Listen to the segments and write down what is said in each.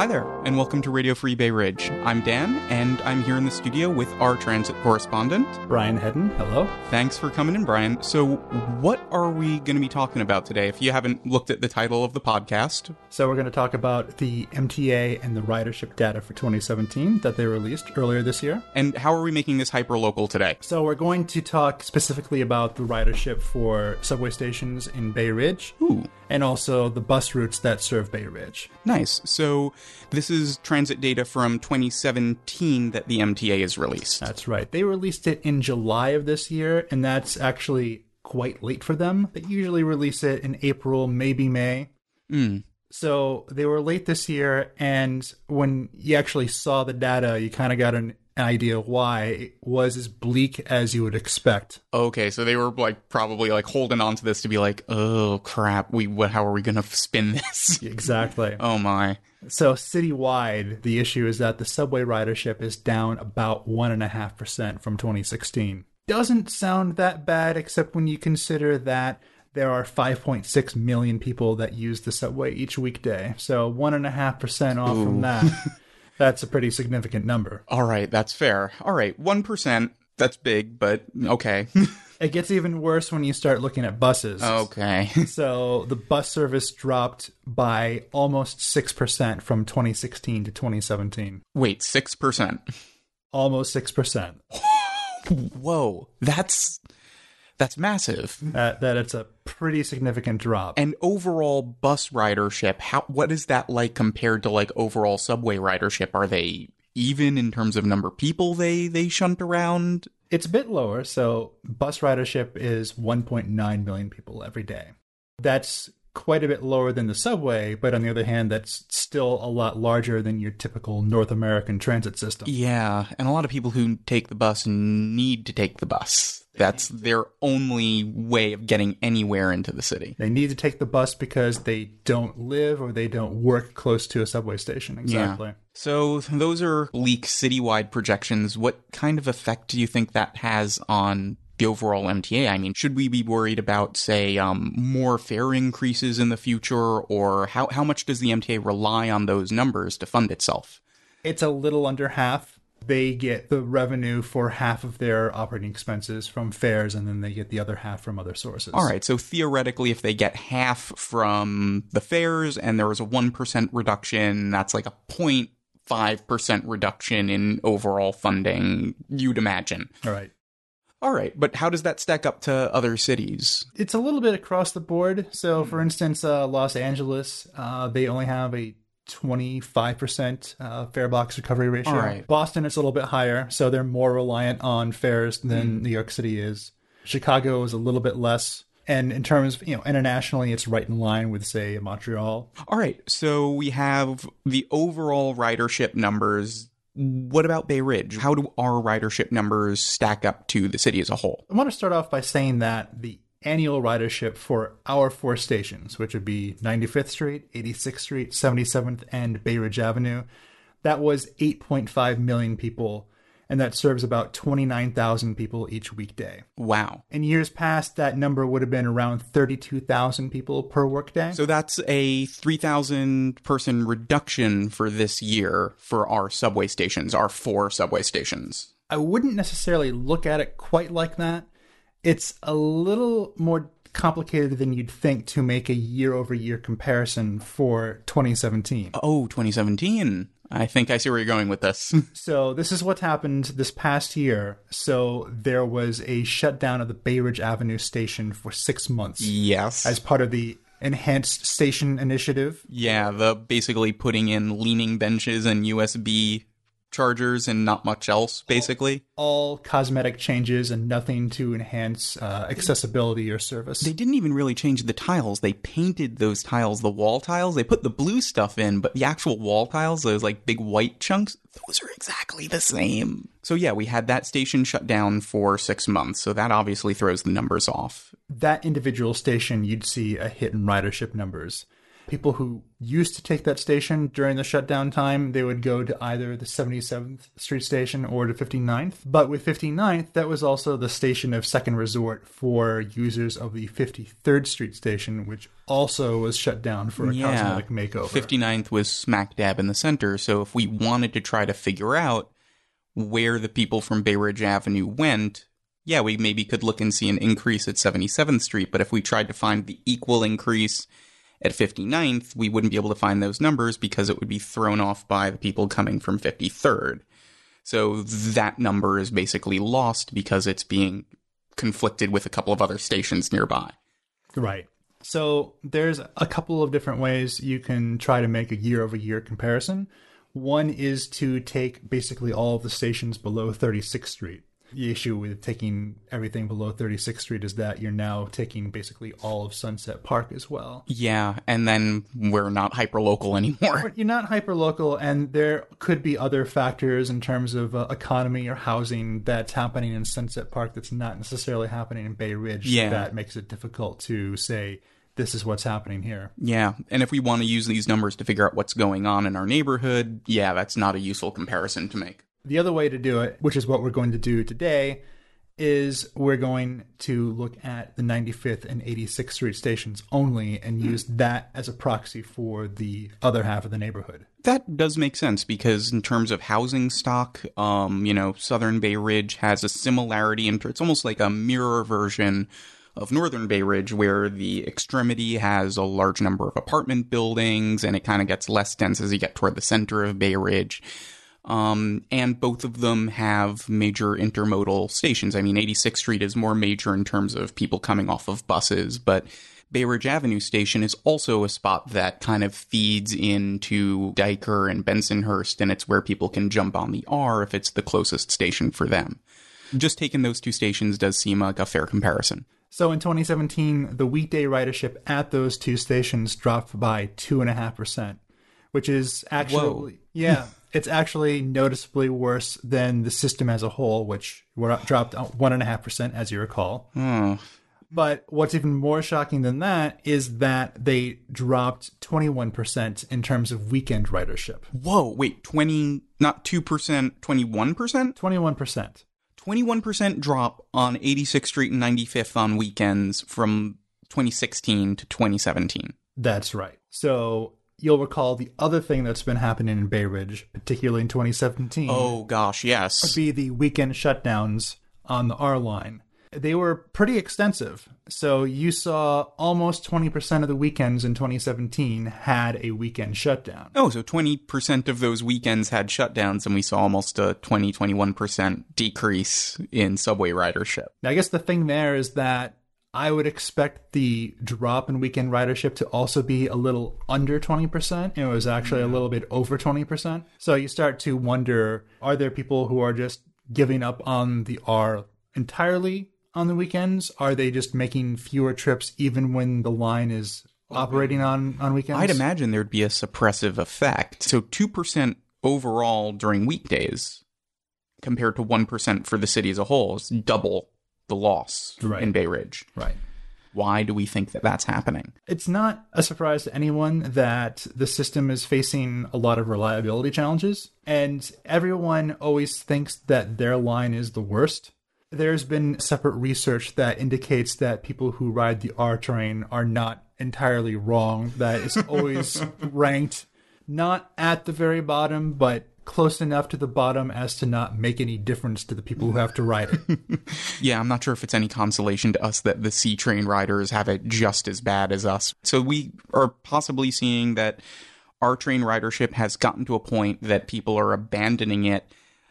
Hi there, and welcome to Radio Free Bay Ridge. I'm Dan, and I'm here in the studio with our transit correspondent. Brian Hedden, hello. Thanks for coming in, Brian. So, what are we going to be talking about today? If you haven't looked at the title of the podcast, So, we're going to talk about the MTA and the ridership data for 2017 that they released earlier this year. and how are we making this hyper local today? So, we're going to talk specifically about the ridership for subway stations in Bay Ridge Ooh, and also the bus routes that serve Bay Ridge. nice. So, this is transit data from 2017 that the MTA has released. That's right. They released it in July of this year, and that's actually quite late for them. They usually release it in April, maybe May. Mm. So they were late this year, and when you actually saw the data, you kind of got an idea why it was as bleak as you would expect. Okay, so they were like probably like holding on to this to be like, oh crap, we what? How are we to spin this? Exactly. oh my. So citywide, the issue is that the subway ridership is down about one and a half percent from 2016. Doesn't sound that bad, except when you consider that there are 5.6 million people that use the subway each weekday. So one and a half percent off from that. That's a pretty significant number. All right, that's fair. All right, 1%, that's big, but okay. It gets even worse when you start looking at buses. okay. So the bus service dropped by almost 6% from 2016 to 2017. Wait, 6%. Almost 6%. Whoa, that's that's massive. That, that it's a pretty significant drop. And overall bus ridership, how what is that like compared to like overall subway ridership? Are they even in terms of number of people they they shunt around? It's a bit lower. So bus ridership is 1.9 million people every day. That's quite a bit lower than the subway, but on the other hand, that's still a lot larger than your typical North American transit system. Yeah, and a lot of people who take the bus need to take the bus. That's their only way of getting anywhere into the city. They need to take the bus because they don't live or they don't work close to a subway station. Exactly. So those are bleak citywide projections. What kind of effect do you think that has on the overall MTA? I mean, should we be worried about, say, um, more fare increases in the future, or how how much does the MTA rely on those numbers to fund itself? It's a little under half. They get the revenue for half of their operating expenses from fares, and then they get the other half from other sources. All right, so theoretically, if they get half from the fares and there was a one percent reduction, that's like a point five percent reduction in overall funding. You'd imagine. All right. All right, but how does that stack up to other cities? It's a little bit across the board. So, for instance, uh, Los Angeles, uh, they only have a 25% uh, fare box recovery ratio. All right. Boston is a little bit higher, so they're more reliant on fares than New York City is. Chicago is a little bit less. And in terms of, you know, internationally, it's right in line with, say, Montreal. All right, so we have the overall ridership numbers. What about Bay Ridge? How do our ridership numbers stack up to the city as a whole? I want to start off by saying that the annual ridership for our four stations, which would be 95th Street, 86th Street, 77th, and Bay Ridge Avenue, that was 8.5 million people, and that serves about 29,000 people each weekday. Wow. In years past, that number would have been around 32,000 people per workday. So that's a 3,000 person reduction for this year for our subway stations, our four subway stations. I wouldn't necessarily look at it quite like that. It's a little more complicated than you'd think to make a year over year comparison for 2017. Oh, 2017. I think I see where you're going with this. So, this is what happened this past year. So, there was a shutdown of the Bay Ridge Avenue station for six months yes. as part of the Enhanced Station Initiative. yeah, the basically putting in leaning benches and USB chargers and not much else, basically. All cosmetic changes and nothing to enhance uh, accessibility or service. They didn't even really change the tiles. They painted those tiles, the wall tiles. They put the blue stuff in, but the actual wall tiles, those like big white chunks, those are exactly the same. So yeah, we had that station shut down for six months. So that obviously throws the numbers off. that individual station, you'd see a hit in ridership numbers. People who used to take that station during the shutdown time, they would go to either the 77th Street station or to 59th. But with 59th, that was also the station of second resort for users of the 53rd Street station, which also was shut down for a Yeah. cosmetic makeover. 59th was smack dab in the center, so if we wanted to try to figure out where the people from Bay Ridge Avenue went, yeah, we maybe could look and see an increase at 77th Street, but if we tried to find the equal increase at 59th, we wouldn't be able to find those numbers because it would be thrown off by the people coming from 53rd. So that number is basically lost because it's being conflicted with a couple of other stations nearby. Right. So there's a couple of different ways you can try to make a year over year comparison. One is to take basically all of the stations below 36th Street. The issue with taking everything below 36th Street is that you're now taking basically all of Sunset Park as well. Yeah, and then we're not hyperlocal anymore. But you're not hyperlocal, and there could be other factors in terms of uh, economy or housing that's happening in Sunset Park that's not necessarily happening in Bay Ridge. Yeah. That makes it difficult to say this is what's happening here. Yeah, and if we want to use these numbers to figure out what's going on in our neighborhood, yeah, that's not a useful comparison to make. The other way to do it, which is what we're going to do today, is we're going to look at the 95th and 86th Street stations only and use that as a proxy for the other half of the neighborhood. That does make sense because in terms of housing stock, um, you know, Southern Bay Ridge has a similarity in it's almost like a mirror version of Northern Bay Ridge where the extremity has a large number of apartment buildings and it kind of gets less dense as you get toward the center of Bay Ridge. Um, and both of them have major intermodal stations. I mean, 86th Street is more major in terms of people coming off of buses, but Bay Ridge Avenue Station is also a spot that kind of feeds into Dyker and Bensonhurst, and it's where people can jump on the R if it's the closest station for them. Just taking those two stations does seem like a fair comparison. So in 2017, the weekday ridership at those two stations dropped by 2.5%, which is actually, yeah, it's actually noticeably worse than the system as a whole, which dropped 1.5%, as you recall. Oh, But what's even more shocking than that is that they dropped 21% in terms of weekend ridership. whoa, wait, 20, not 2%, 21%? 21%. 21% drop on 86th Street and 95th on weekends from 2016 to 2017. That's right. So you'll recall the other thing that's been happening in Bay Ridge, particularly in 2017. Oh gosh, yes. be the weekend shutdowns on the R line. They were pretty extensive. So you saw almost 20% of the weekends in 2017 had a weekend shutdown. Oh, so 20% of those weekends had shutdowns, and we saw almost a 20 21% decrease in subway ridership. Now, I guess the thing there is that I would expect the drop in weekend ridership to also be a little under 20%. It was actually a little bit over 20%. So you start to wonder are there people who are just giving up on the R entirely on the weekends? Are they just making fewer trips even when the line is operating on, on weekends? I'd imagine there'd be a suppressive effect. So 2% overall during weekdays compared to 1% for the city as a whole is double the loss Right. in Bay Ridge. Right. Why do we think that that's happening? It's not a surprise to anyone that the system is facing a lot of reliability challenges, and everyone always thinks that their line is the worst. There's been separate research that indicates that people who ride the R train are not entirely wrong, that it's always ranked not at the very bottom, but close enough to the bottom as to not make any difference to the people who have to ride it. Yeah, I'm not sure if it's any consolation to us that the C train riders have it just as bad as us. So we are possibly seeing that R train ridership has gotten to a point that people are abandoning it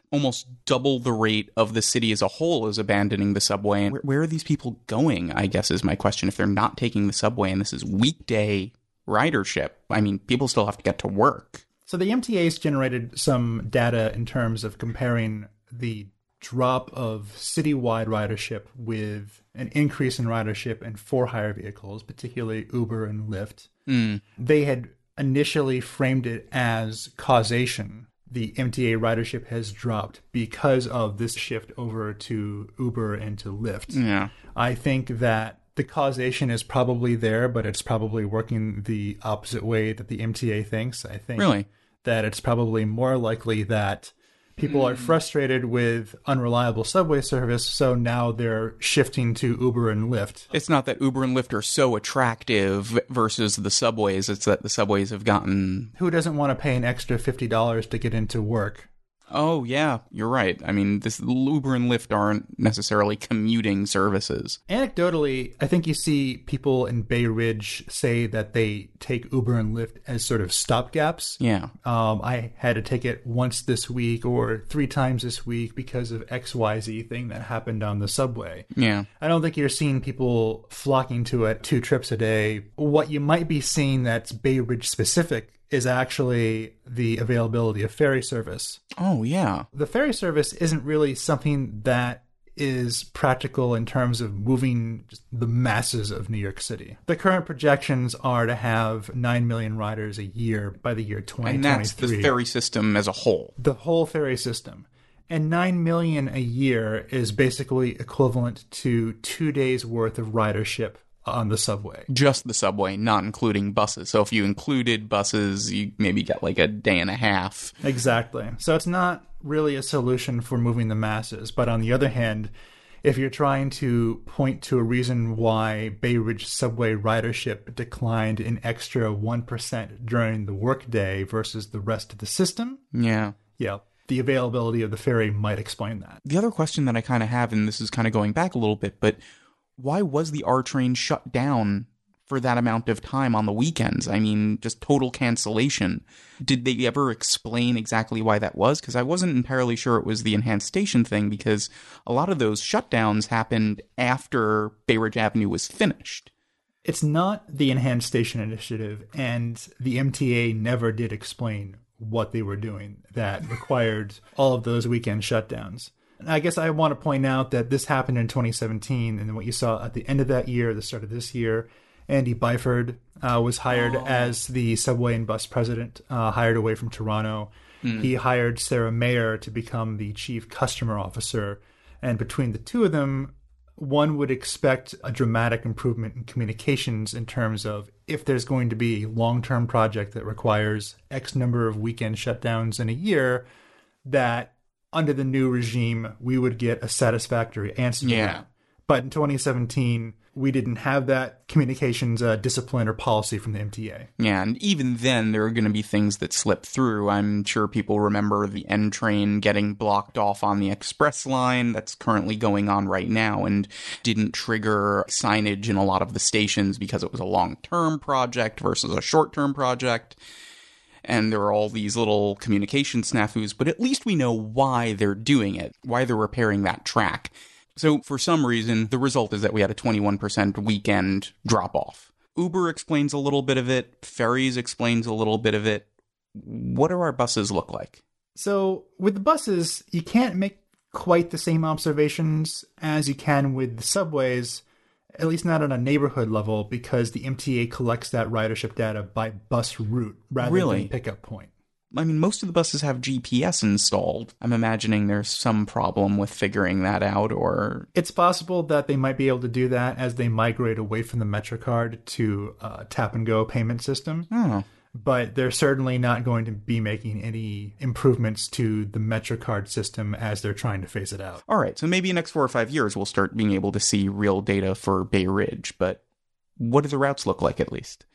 almost double the rate of the city as a whole is abandoning the subway. And where, where are these people going? I guess is my question. If they're not taking the subway and this is weekday ridership, I mean, people still have to get to work. So the MTA's generated some data in terms of comparing the drop of citywide ridership with an increase in ridership in for hire vehicles, particularly Uber and Lyft. Hmm. They had initially framed it as causation. The MTA ridership has dropped because of this shift over to Uber and to Lyft. Yeah. I think that the causation is probably there, but it's probably working the opposite way that the MTA thinks. I think Really? That it's probably more likely that people are hmm. frustrated with unreliable subway service, so now they're shifting to Uber and Lyft. It's not that Uber and Lyft are so attractive versus the subways. It's that the subways have gotten. Who doesn't want to pay an extra $50 to get into work? Oh yeah, you're right. I mean, this Uber and Lyft aren't necessarily commuting services. Anecdotally, I think you see people in Bay Ridge say that they take Uber and Lyft as sort of stopgaps. Yeah. Um, I had to take it once this week or three times this week because of XYZ thing that happened on the subway. Yeah. I don't think you're seeing people flocking to it two trips a day. What you might be seeing that's Bay Ridge specific is actually the availability of ferry service. Oh yeah. The ferry service isn't really something that is practical in terms of moving the masses of New York City. The current projections are to have 9 million riders a year by the year 2023. And that's the ferry system as a whole. the whole ferry system. And 9 million a year is basically equivalent to 2 days worth of ridership on the subway. Just the subway, not including buses. So if you included buses, you maybe get like a day and a half. Exactly. So it's not really a solution for moving the masses. But on the other hand, if you're trying to point to a reason why Bay Ridge subway ridership declined an extra 1% during the workday versus the rest of the system, Yeah. yeah, the availability of the ferry might explain that. The other question that I kind of have, and this is kind of going back a little bit, but why was the R train shut down for that amount of time on the weekends? I mean, just total cancellation. Did they ever explain exactly why that was? Because I wasn't entirely sure it was the enhanced station thing, because a lot of those shutdowns happened after Bay Ridge Avenue was finished. It's not the Enhanced Station Initiative, and the MTA never did explain what they were doing that required all of those weekend shutdowns. And I guess I want to point out that this happened in 2017, and what you saw at the end of that year, the start of this year, Andy Byford uh, was hired as the subway and bus president, uh, hired away from Toronto. He hired Sarah Meyer to become the chief customer officer, and between the two of them, one would expect a dramatic improvement in communications in terms of if there's going to be a long term project that requires X number of weekend shutdowns in a year, that under the new regime, we would get a satisfactory answer. Yeah. But in 2017, we didn't have that communications uh, discipline or policy from the MTA. Yeah, and even then, there are going to be things that slip through. I'm sure people remember the N train getting blocked off on the express line that's currently going on right now and didn't trigger signage in a lot of the stations because it was a long term project versus a short term project. And there are all these little communication snafus, but at least we know why they're doing it, why they're repairing that track. So, for some reason, the result is that we had a 21% weekend drop off. Uber explains a little bit of it, Ferries explains a little bit of it. What do our buses look like? So with the buses, you can't make quite the same observations as you can with the subways, at least not on a neighborhood level, because the MTA collects that ridership data by bus route rather Really? than pickup point. I mean, most of the buses have GPS installed. I'm imagining there's some problem with figuring that out, or. It's possible that they might be able to do that as they migrate away from the MetroCard to uh, a tap and go payment system. Oh. But they're certainly not going to be making any improvements to the MetroCard system as they're trying to phase it out. All right, so maybe in the next four or five years we'll start being able to see real data for Bay Ridge, but what do the routes look like at least?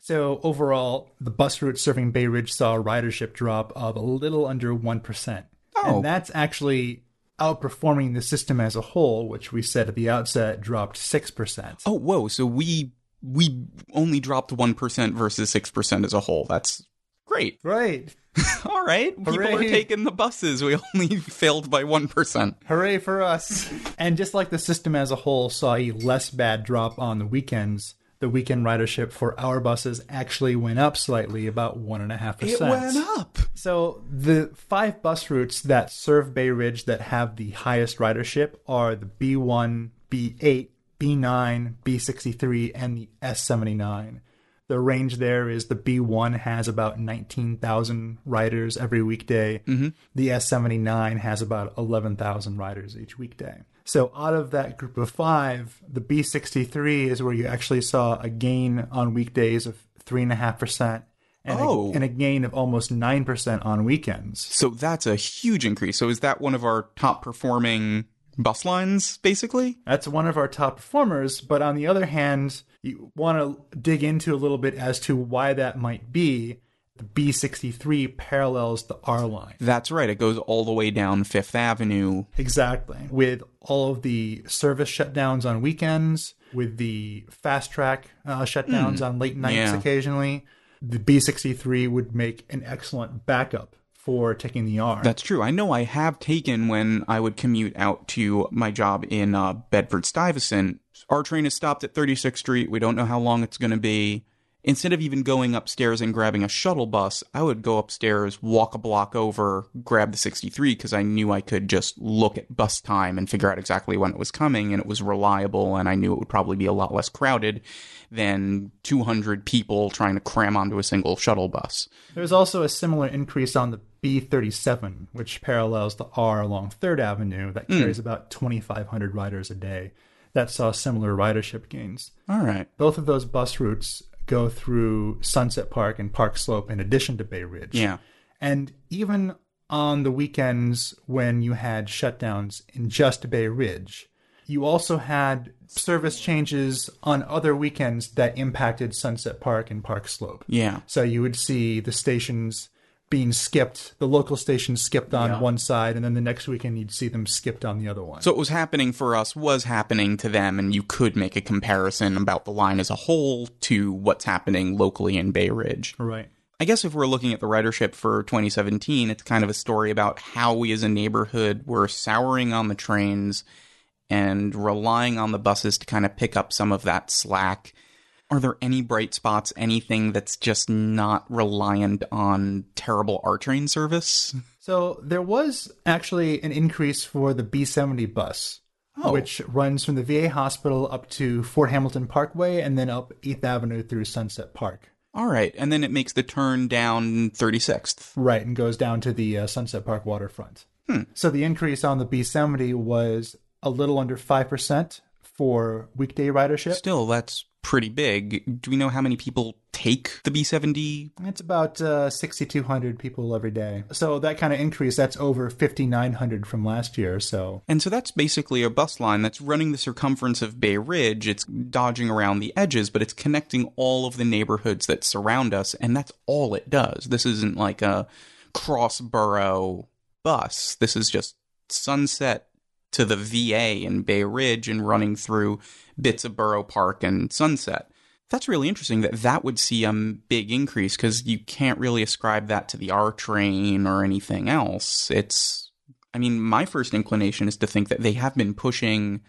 So overall, the bus route serving Bay Ridge saw a ridership drop of a little under 1%. Oh. And that's actually outperforming the system as a whole, which we said at the outset dropped 6%. Oh, whoa, so we we only dropped 1% versus 6% as a whole. That's great. Right. All right, people are taking the buses. We only failed by 1%. Hooray for us. and just like the system as a whole saw a less bad drop on the weekends, the weekend ridership for our buses actually went up slightly, about 1.5%. It went up. So the five bus routes that serve Bay Ridge that have the highest ridership are the B1, B8, B9, B63, and the S79. The range there is the B1 has about 19,000 riders every weekday. Mm-hmm. The S79 has about 11,000 riders each weekday. So out of that group of five, the B63 is where you actually saw a gain on weekdays of 3.5%. And, Oh. a, and a gain of almost 9% on weekends. So that's a huge increase. So is that one of our top performing bus lines, basically? That's one of our top performers. But on the other hand, you want to dig into a little bit as to why that might be. The B63 parallels the R line. That's right. It goes all the way down Fifth Avenue. Exactly. With all of the service shutdowns on weekends, with the fast track uh, shutdowns on late nights Yeah. occasionally, the B63 would make an excellent backup for taking the R. That's true. I know I have taken when I would commute out to my job in uh, Bedford Stuyvesant. R train is stopped at 36th Street. We don't know how long it's going to be. Instead of even going upstairs and grabbing a shuttle bus, I would go upstairs, walk a block over, grab the 63 because I knew I could just look at bus time and figure out exactly when it was coming and it was reliable and I knew it would probably be a lot less crowded than 200 people trying to cram onto a single shuttle bus. There's also a similar increase on the B37, which parallels the R along 3rd Avenue, that hmm. carries about 2,500 riders a day. That saw similar ridership gains. All right. Both of those bus routes go through Sunset Park and Park Slope in addition to Bay Ridge. Yeah. And even on the weekends when you had shutdowns in just Bay Ridge, you also had service changes on other weekends that impacted Sunset Park and Park Slope. Yeah. So you would see the stations being skipped, the local station skipped on one side, and then the next weekend you'd see them skipped on the other one. So what was happening for us was happening to them, and you could make a comparison about the line as a whole to what's happening locally in Bay Ridge. right. I guess if we're looking at the ridership for 2017, it's kind of a story about how we as a neighborhood were souring on the trains and relying on the buses to kind of pick up some of that slack. Are there any bright spots, anything that's just not reliant on terrible R train service? So there was actually an increase for the B70 bus, Oh. which runs from the VA hospital up to Fort Hamilton Parkway and then up 8th Avenue through Sunset Park. All right, and then it makes the turn down 36th. Right, and goes down to the uh, Sunset Park waterfront. So the increase on the B70 was a little under 5% for weekday ridership. Still, that's pretty big. Do we know how many people take the B70? It's about uh, 6,200 people every day. So that kind of increase, that's over 5,900 from last year. So And so that's basically a bus line that's running the circumference of Bay Ridge. It's dodging around the edges, but it's connecting all of the neighborhoods that surround us, and that's all it does. This isn't like a cross borough bus. This is just sunset to the VA in Bay Ridge and running through bits of Borough Park and Sunset. That's really interesting that that would see a big increase because you can't really ascribe that to the R train or anything else. It's I mean, my first inclination is to think that they have been pushing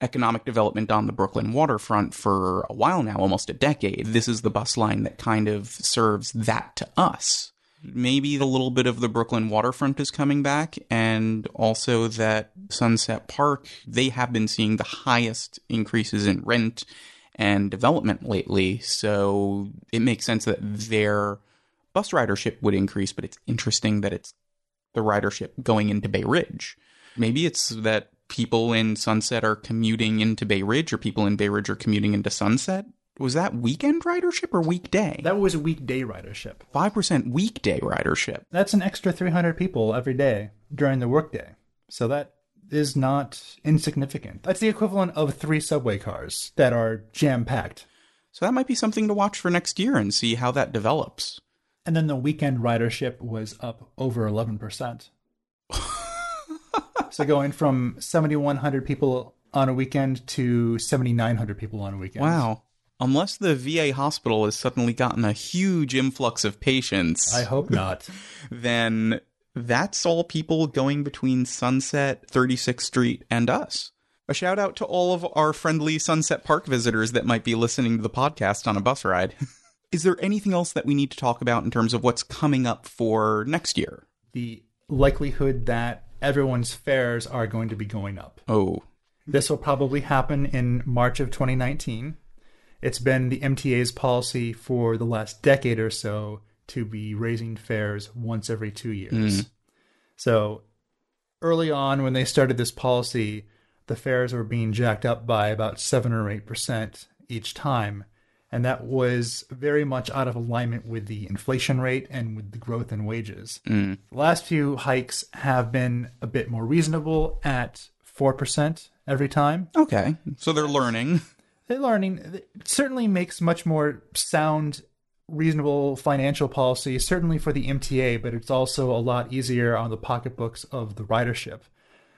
economic development on the Brooklyn waterfront for a while now, almost a decade. This is the bus line that kind of serves that to us. Maybe the little bit of the Brooklyn waterfront is coming back, and also that Sunset Park, they have been seeing the highest increases in rent and development lately. So it makes sense that their bus ridership would increase, but it's interesting that it's the ridership going into Bay Ridge. Maybe it's that people in Sunset are commuting into Bay Ridge or people in Bay Ridge are commuting into Sunset. Was that weekend ridership or weekday? that was weekday ridership. 5% weekday ridership. That's an extra 300 people every day during the workday. So that is not insignificant. That's the equivalent of three subway cars that are jam packed. So that might be something to watch for next year and see how that develops. And then the weekend ridership was up over 11%. so going from 7,100 people on a weekend to 7,900 people on a weekend. Wow. Unless the VA hospital has suddenly gotten a huge influx of patients, I hope not. then that's all people going between Sunset, 36th Street, and us. A shout out to all of our friendly Sunset Park visitors that might be listening to the podcast on a bus ride. Is there anything else that we need to talk about in terms of what's coming up for next year? the likelihood that everyone's fares are going to be going up. Oh, This will probably happen in March of 2019. It's been the MTA's policy for the last decade or so to be raising fares once every two years. Mm-hmm. So early on, when they started this policy, the fares were being jacked up by about 7 or 8% each time. And that was very much out of alignment with the inflation rate and with the growth in wages. Mm-hmm. The last few hikes have been a bit more reasonable at 4% every time. Okay. So they're learning. They're learning. Certainly makes much more sound, reasonable financial policy, certainly for the MTA, but it's also a lot easier on the pocketbooks of the ridership.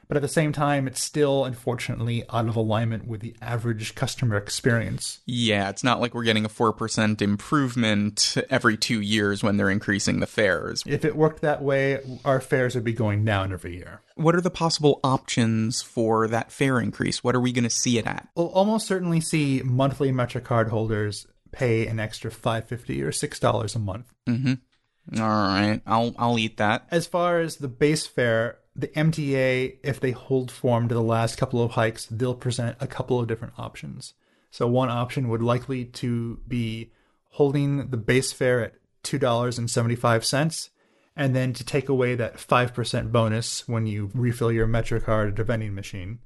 But at the same time, it's still, unfortunately, out of alignment with the average customer experience. Yeah, it's not like we're getting a 4% improvement every two years when they're increasing the fares. If it worked that way, our fares would be going down every year. What are the possible options for that fare increase? What are we going to see it at? We'll almost certainly see monthly MetroCard holders pay an extra five fifty or six dollars a month. Mm-hmm. All right, I'll I'll eat that. As far as the base fare, the MTA, if they hold form to the last couple of hikes, they'll present a couple of different options. So one option would likely to be holding the base fare at two dollars and seventy five cents, and then to take away that five percent bonus when you refill your MetroCard at a vending machine.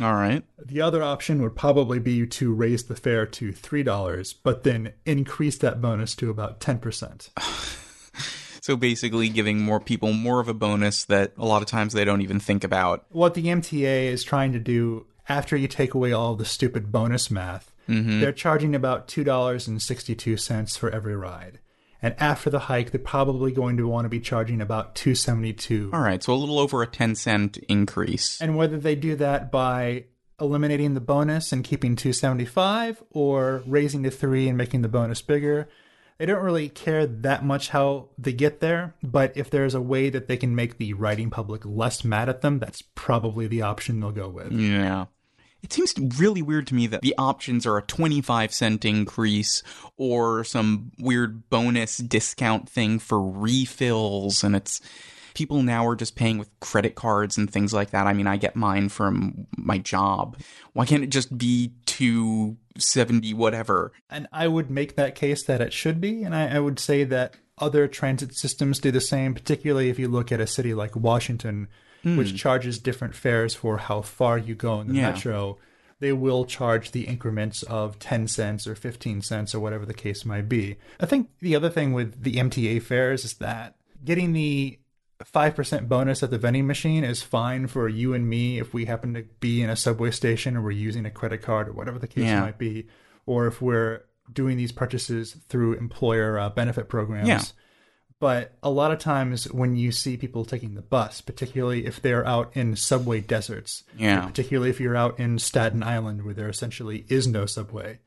All right. The other option would probably be to raise the fare to $3, but then increase that bonus to about 10%. So basically giving more people more of a bonus that a lot of times they don't even think about. What the MTA is trying to do after you take away all the stupid bonus math, mm-hmm. they're charging about $2.62 for every ride. And after the hike, they're probably going to want to be charging about 272. All right, so a little over a 10 cent increase. And whether they do that by eliminating the bonus and keeping 275 or raising to 3 and making the bonus bigger, they don't really care that much how they get there, but if there's a way that they can make the writing public less mad at them, that's probably the option they'll go with. Yeah. It seems really weird to me that the options are a 25 cent increase or some weird bonus discount thing for refills and it's people now are just paying with credit cards and things like that. I mean, I get mine from my job. Why can't it just be 270 whatever? And I would make that case that it should be, and I, I would say that other transit systems do the same, particularly if you look at a city like Washington, hmm. which charges different fares for how far you go in the Yeah. metro. They will charge the increments of 10 cents or 15 cents or whatever the case might be. I think the other thing with the MTA fares is that getting the 5% bonus at the vending machine is fine for you and me if we happen to be in a subway station or we're using a credit card or whatever the case Yeah. might be, or if we're doing these purchases through employer uh, benefit programs. Yeah. But a lot of times when you see people taking the bus, particularly if they're out in subway deserts, Yeah. particularly if you're out in Staten Island where there essentially is no subway,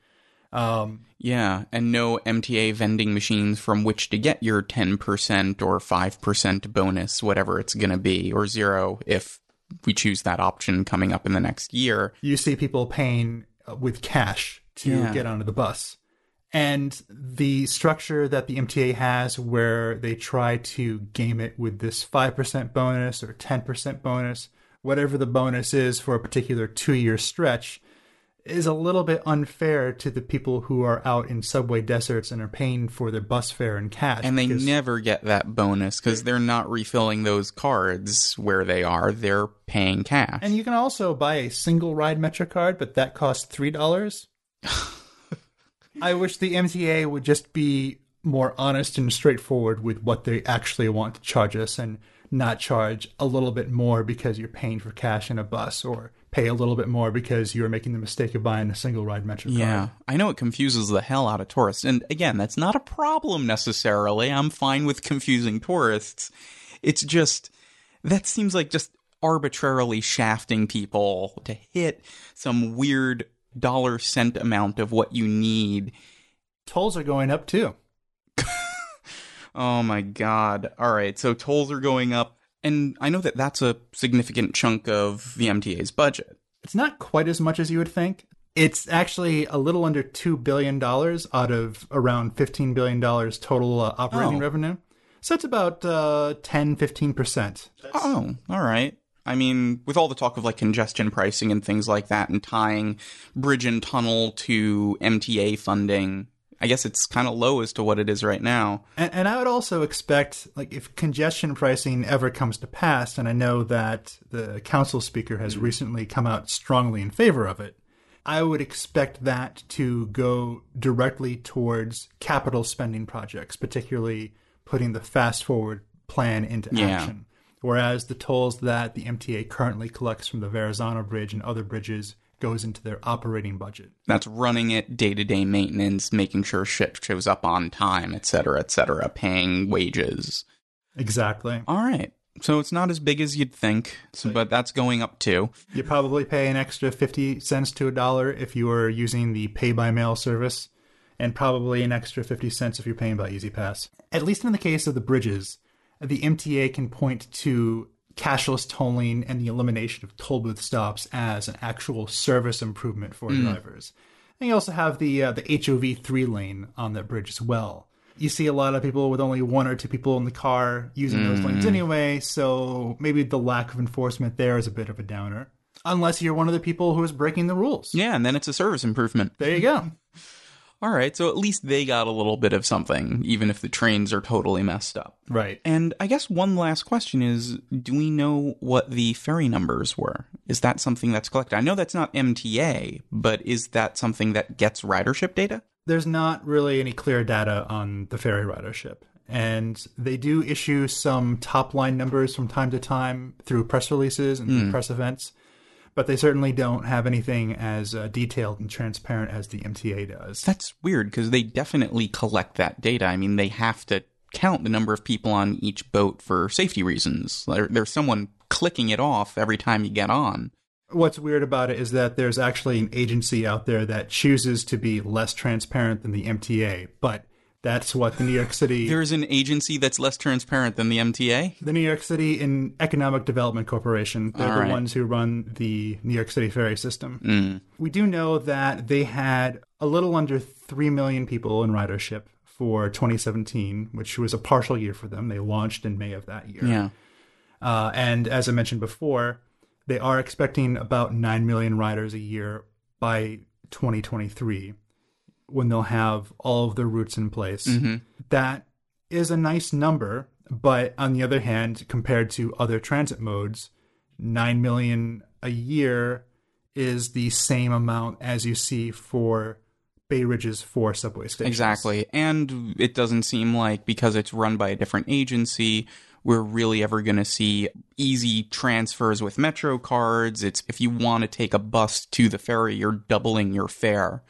Yeah, and no MTA vending machines from which to get your 10% or 5% bonus, whatever it's going to be, or zero if we choose that option coming up in the next year. you see people paying uh, with cash to Yeah. get onto the bus. And the structure that the MTA has, where they try to game it with this 5% bonus or 10% bonus, whatever the bonus is for a particular two year stretch, is a little bit unfair to the people who are out in subway deserts and are paying for their bus fare in cash. And they never get that bonus because they're not refilling those cards where they are. They're paying cash. And you can also buy a single ride Metro card, but that costs three dollars. I wish the MTA would just be more honest and straightforward with what they actually want to charge us and not charge a little bit more because you're paying for cash in a bus or pay a little bit more because you're making the mistake of buying a single ride Metro card. Yeah, I know it confuses the hell out of tourists. And again, that's not a problem necessarily. I'm fine with confusing tourists. It's just, that seems like just arbitrarily shafting people to hit some weird dollar cent amount of what you need. Tolls are going up too. Oh my god. All right, so tolls are going up. And I know that that's a significant chunk of the MTA's budget. It's not quite as much as you would think. It's actually a little under $2 billion out of around $15 billion total uh, operating Oh. revenue. So it's about uh, 10, 15%. Oh, all right. I mean, with all the talk of like congestion pricing and things like that and tying bridge and tunnel to MTA funding, I guess it's kind of low as to what it is right now. And, and I would also expect, like, if congestion pricing ever comes to pass, and I know that the council speaker has mm-hmm. recently come out strongly in favor of it, I would expect that to go directly towards capital spending projects, particularly putting the fast forward plan into Yeah. action. Whereas the tolls that the MTA currently collects from the Verrazano Bridge and other bridges goes into their operating budget. That's running it, day to day maintenance, making sure shit shows up on time, et cetera, et cetera, paying wages. Exactly. All right. So it's not as big as you'd think, so, but that's going up too. You probably pay an extra 50 cents to a dollar if you are using the pay by mail service, and probably an extra 50 cents if you're paying by E-ZPass. At least in the case of the bridges, the MTA can point to cashless tolling and the elimination of toll booth stops as an actual service improvement for drivers. And you also have the uh, the HOV three lane on that bridge as well. You see a lot of people with only one or two people in the car using those lanes anyway, so maybe the lack of enforcement there is a bit of a downer. Unless you're one of the people who is breaking the rules. Yeah, and then it's a service improvement. There you go. All right, so at least they got a little bit of something, even if the trains are totally messed up. Right. And I guess one last question is do we know what the ferry numbers were? Is that something that's collected? I know that's not MTA, but is that something that gets ridership data? There's not really any clear data on the ferry ridership. And they do issue some top line numbers from time to time through press releases and through hmm. press events, but they certainly don't have anything as uh, detailed and transparent as the MTA does. That's weird because they definitely collect that data. I mean, they have to count the number of people on each boat for safety reasons. There, there's someone clicking it off every time you get on. What's weird about it is that there's actually an agency out there that chooses to be less transparent than the MTA, but that's what the New York City There's an agency that's less transparent than the MTA. the New York City in Economic Development Corporation. They're All the right. ones who run the New York City ferry system. Mm. We do know that they had a little under 3 million people in ridership for 2017, which was a partial year for them. They launched in May of that year. Yeah. Uh, and as I mentioned before, they are expecting about 9 million riders a year by 2023 when they'll have all of their routes in place. Mm-hmm. That is a nice number, but on the other hand, compared to other transit modes, 9 million a year is the same amount as you see for Bay Ridge's four subway stations. Exactly. And it doesn't seem like because it's run by a different agency, we're really ever going to see easy transfers with Metro cards. It's if you want to take a bus to the ferry, you're doubling your fare.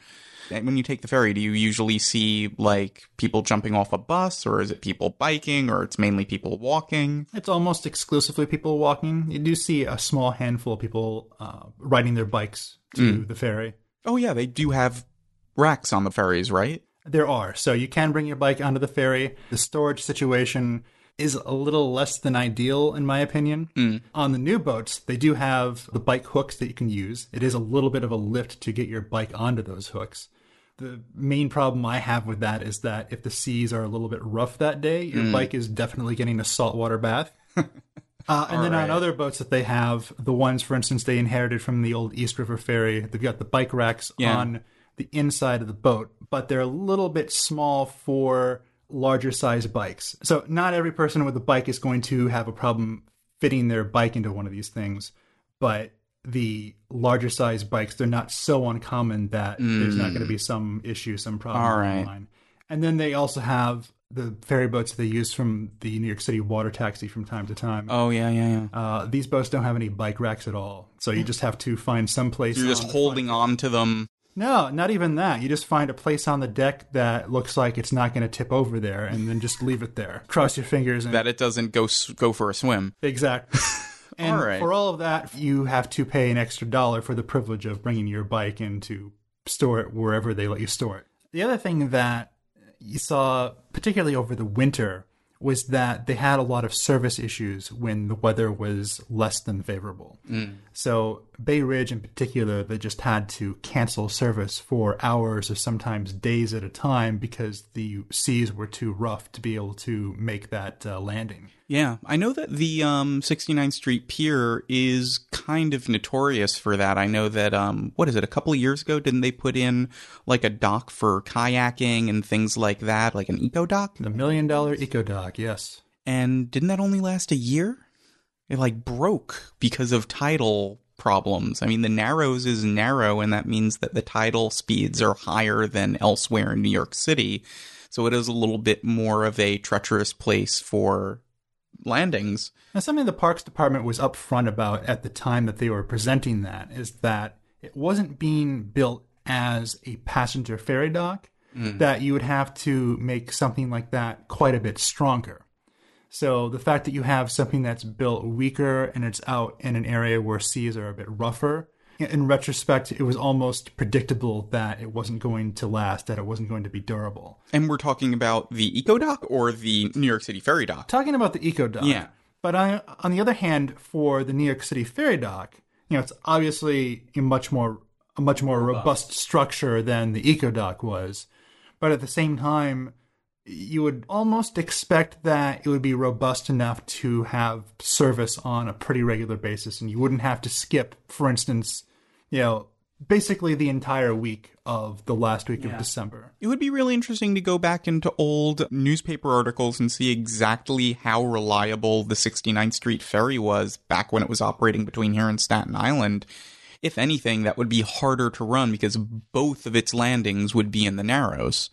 And when you take the ferry, do you usually see like people jumping off a bus or is it people biking or it's mainly people walking? It's almost exclusively people walking. You do see a small handful of people uh, riding their bikes to the ferry. Oh yeah, they do have racks on the ferries, right? There are. So you can bring your bike onto the ferry. The storage situation is a little less than ideal, in my opinion. On the new boats, they do have the bike hooks that you can use. It is a little bit of a lift to get your bike onto those hooks. The main problem I have with that is that if the seas are a little bit rough that day, your bike is definitely getting a saltwater bath. Uh, and then right. on other boats that they have, the ones, for instance, they inherited from the old East River Ferry, they've got the bike racks Yeah. on the inside of the boat, but they're a little bit small for larger size bikes. So not every person with a bike is going to have a problem fitting their bike into one of these things, but the larger size bikes, they're not so uncommon that there's not going to be some issue, some problem. All right. line. And then they also have the ferry boats they use from the New York City water taxi from time to time. Oh yeah, yeah, yeah. Uh, these boats don't have any bike racks at all, so you just have to find some place. You're just holding on to them. No, not even that. You just find a place on the deck that looks like it's not going to tip over there, and then just leave it there. Cross your fingers. And that it doesn't go go for a swim. exactly. And All right. for all of that, you have to pay an extra dollar for the privilege of bringing your bike in to store it wherever they let you store it. The other thing that you saw, particularly over the winter, was that they had a lot of service issues when the weather was less than favorable. So Bay Ridge, in particular, they just had to cancel service for hours or sometimes days at a time because the seas were too rough to be able to make that uh, landing. Yeah, I know that the um, 69th Street Pier is kind of notorious for that. I know that um, what is it? A couple of years ago, didn't they put in like a dock for kayaking and things like that, like an eco dock? The million dollar eco dock, yes. And didn't that only last a year? It like broke because of tidal problems. I mean, the Narrows is narrow, and that means that the tidal speeds are higher than elsewhere in New York City. So it is a little bit more of a treacherous place for landings. And something the Parks Department was upfront about at the time that they were presenting that is that it wasn't being built as a passenger ferry dock, mm. that you would have to make something like that quite a bit stronger. So the fact that you have something that's built weaker and it's out in an area where seas are a bit rougher, in retrospect, it was almost predictable that it wasn't going to last, that it wasn't going to be durable. And we're talking about the Eco Dock or the New York City Ferry Dock? Talking about the Eco Dock. Yeah. But I, on the other hand, for the New York City Ferry Dock, you know, it's obviously a much more a much more robust, robust structure than the Eco Dock was. But at the same time, you would almost expect that it would be robust enough to have service on a pretty regular basis and you wouldn't have to skip, for instance, you know, basically the entire week of the last week yeah. of December. It would be really interesting to go back into old newspaper articles and see exactly how reliable the 69th Street ferry was back when it was operating between here and Staten Island. If anything, that would be harder to run because both of its landings would be in the Narrows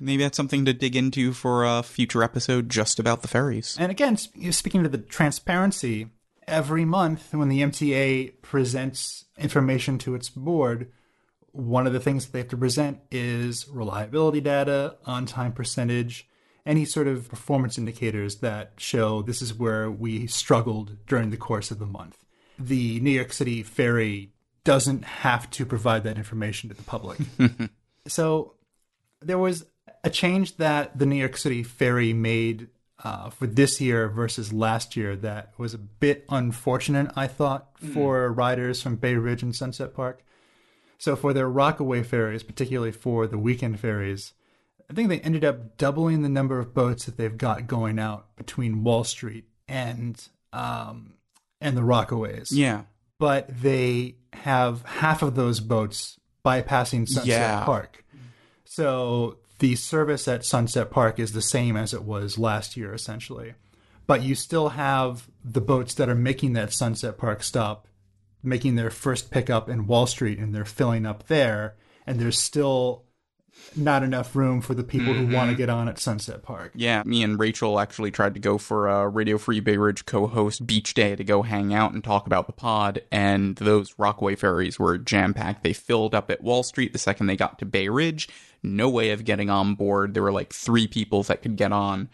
maybe that's something to dig into for a future episode just about the ferries. And again, speaking to the transparency, every month when the MTA presents information to its board, one of the things that they have to present is reliability data, on time percentage, any sort of performance indicators that show this is where we struggled during the course of the month. The New York City ferry doesn't have to provide that information to the public. so there was a change that the New York City ferry made uh, for this year versus last year that was a bit unfortunate, I thought, mm. for riders from Bay Ridge and Sunset Park. So for their Rockaway ferries, particularly for the weekend ferries, I think they ended up doubling the number of boats that they've got going out between Wall Street and um, and the Rockaways. Yeah, but they have half of those boats bypassing Sunset yeah. Park. So the service at Sunset Park is the same as it was last year, essentially. But you still have the boats that are making that Sunset Park stop, making their first pickup in Wall Street, and they're filling up there. And there's still not enough room for the people mm-hmm. who want to get on at Sunset Park. Yeah, me and Rachel actually tried to go for a Radio Free Bay Ridge co-host beach day to go hang out and talk about the pod, and those Rockaway ferries were jam packed. They filled up at Wall Street the second they got to Bay Ridge. No way of getting on board. There were like three people that could get on.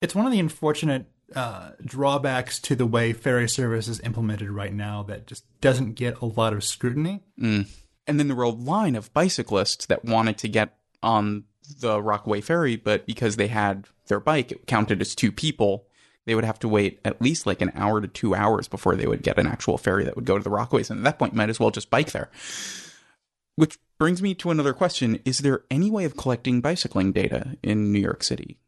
It's one of the unfortunate uh, drawbacks to the way ferry service is implemented right now that just doesn't get a lot of scrutiny. Mm. And then there were a line of bicyclists that wanted to get on the Rockaway ferry, but because they had their bike, it counted as two people. They would have to wait at least like an hour to two hours before they would get an actual ferry that would go to the Rockaways. And at that point, might as well just bike there. Which brings me to another question. Is there any way of collecting bicycling data in New York City?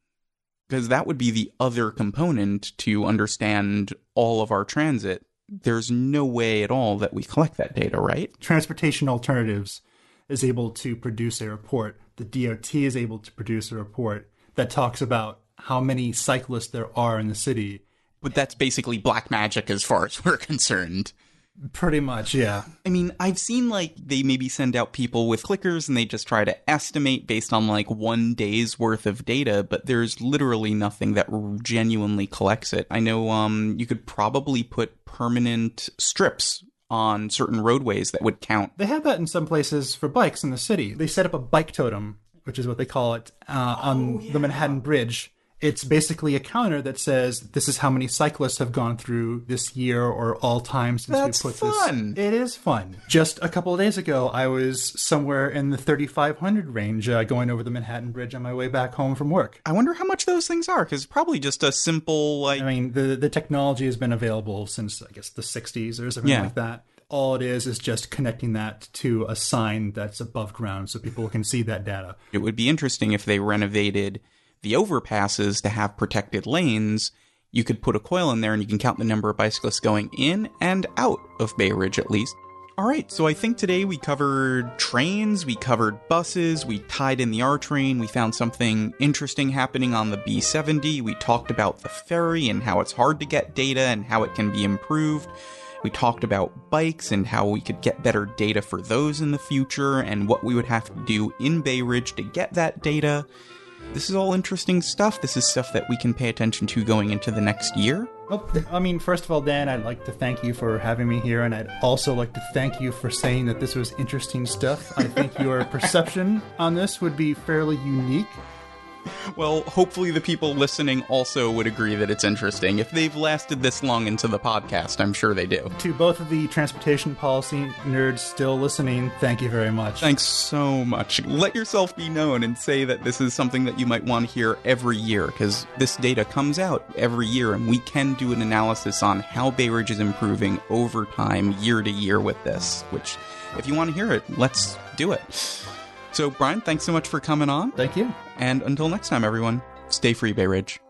Because that would be the other component to understand all of our transit. There's no way at all that we collect that data, right? Transportation Alternatives is able to produce a report the DOT is able to produce a report that talks about how many cyclists there are in the city. But that's basically black magic as far as we're concerned. Pretty much, yeah. I mean, I've seen like they maybe send out people with clickers and they just try to estimate based on like one day's worth of data, but there's literally nothing that genuinely collects it. I know um you could probably put permanent strips on certain roadways that would count. They have that in some places for bikes in the city. They set up a bike totem, which is what they call it, uh, on oh, yeah. the Manhattan Bridge it's basically a counter that says this is how many cyclists have gone through this year or all time since That's we put fun. this. It is fun. Just a couple of days ago, I was somewhere in the 3,500 range uh, going over the Manhattan Bridge on my way back home from work. I wonder how much those things are because probably just a simple like. I mean, the the technology has been available since I guess the 60s or something yeah. like that all it is is just connecting that to a sign that's above ground so people can see that data. It would be interesting if they renovated the overpasses to have protected lanes you could put a coil in there and you can count the number of bicyclists going in and out of Bay Ridge at least. All right, so I think today we covered trains, we covered buses, we tied in the R train, we found something interesting happening on the B70, we talked about the ferry and how it's hard to get data and how it can be improved. We talked about bikes and how we could get better data for those in the future and what we would have to do in Bay Ridge to get that data. This is all interesting stuff. This is stuff that we can pay attention to going into the next year. Well, I mean, first of all, Dan, I'd like to thank you for having me here, and I'd also like to thank you for saying that this was interesting stuff. I think your perception on this would be fairly unique. Well, hopefully the people listening also would agree that it's interesting. If they've lasted this long into the podcast, I'm sure they do. To both of the transportation policy nerds still listening, thank you very much. Thanks so much. Let yourself be known and say that this is something that you might want to hear every year because this data comes out every year and we can do an analysis on how Bay Ridge is improving over time, year to year with this, which if you want to hear it, let's do it. So, Brian, thanks so much for coming on. Thank you. And until next time, everyone, stay free, Bay Ridge.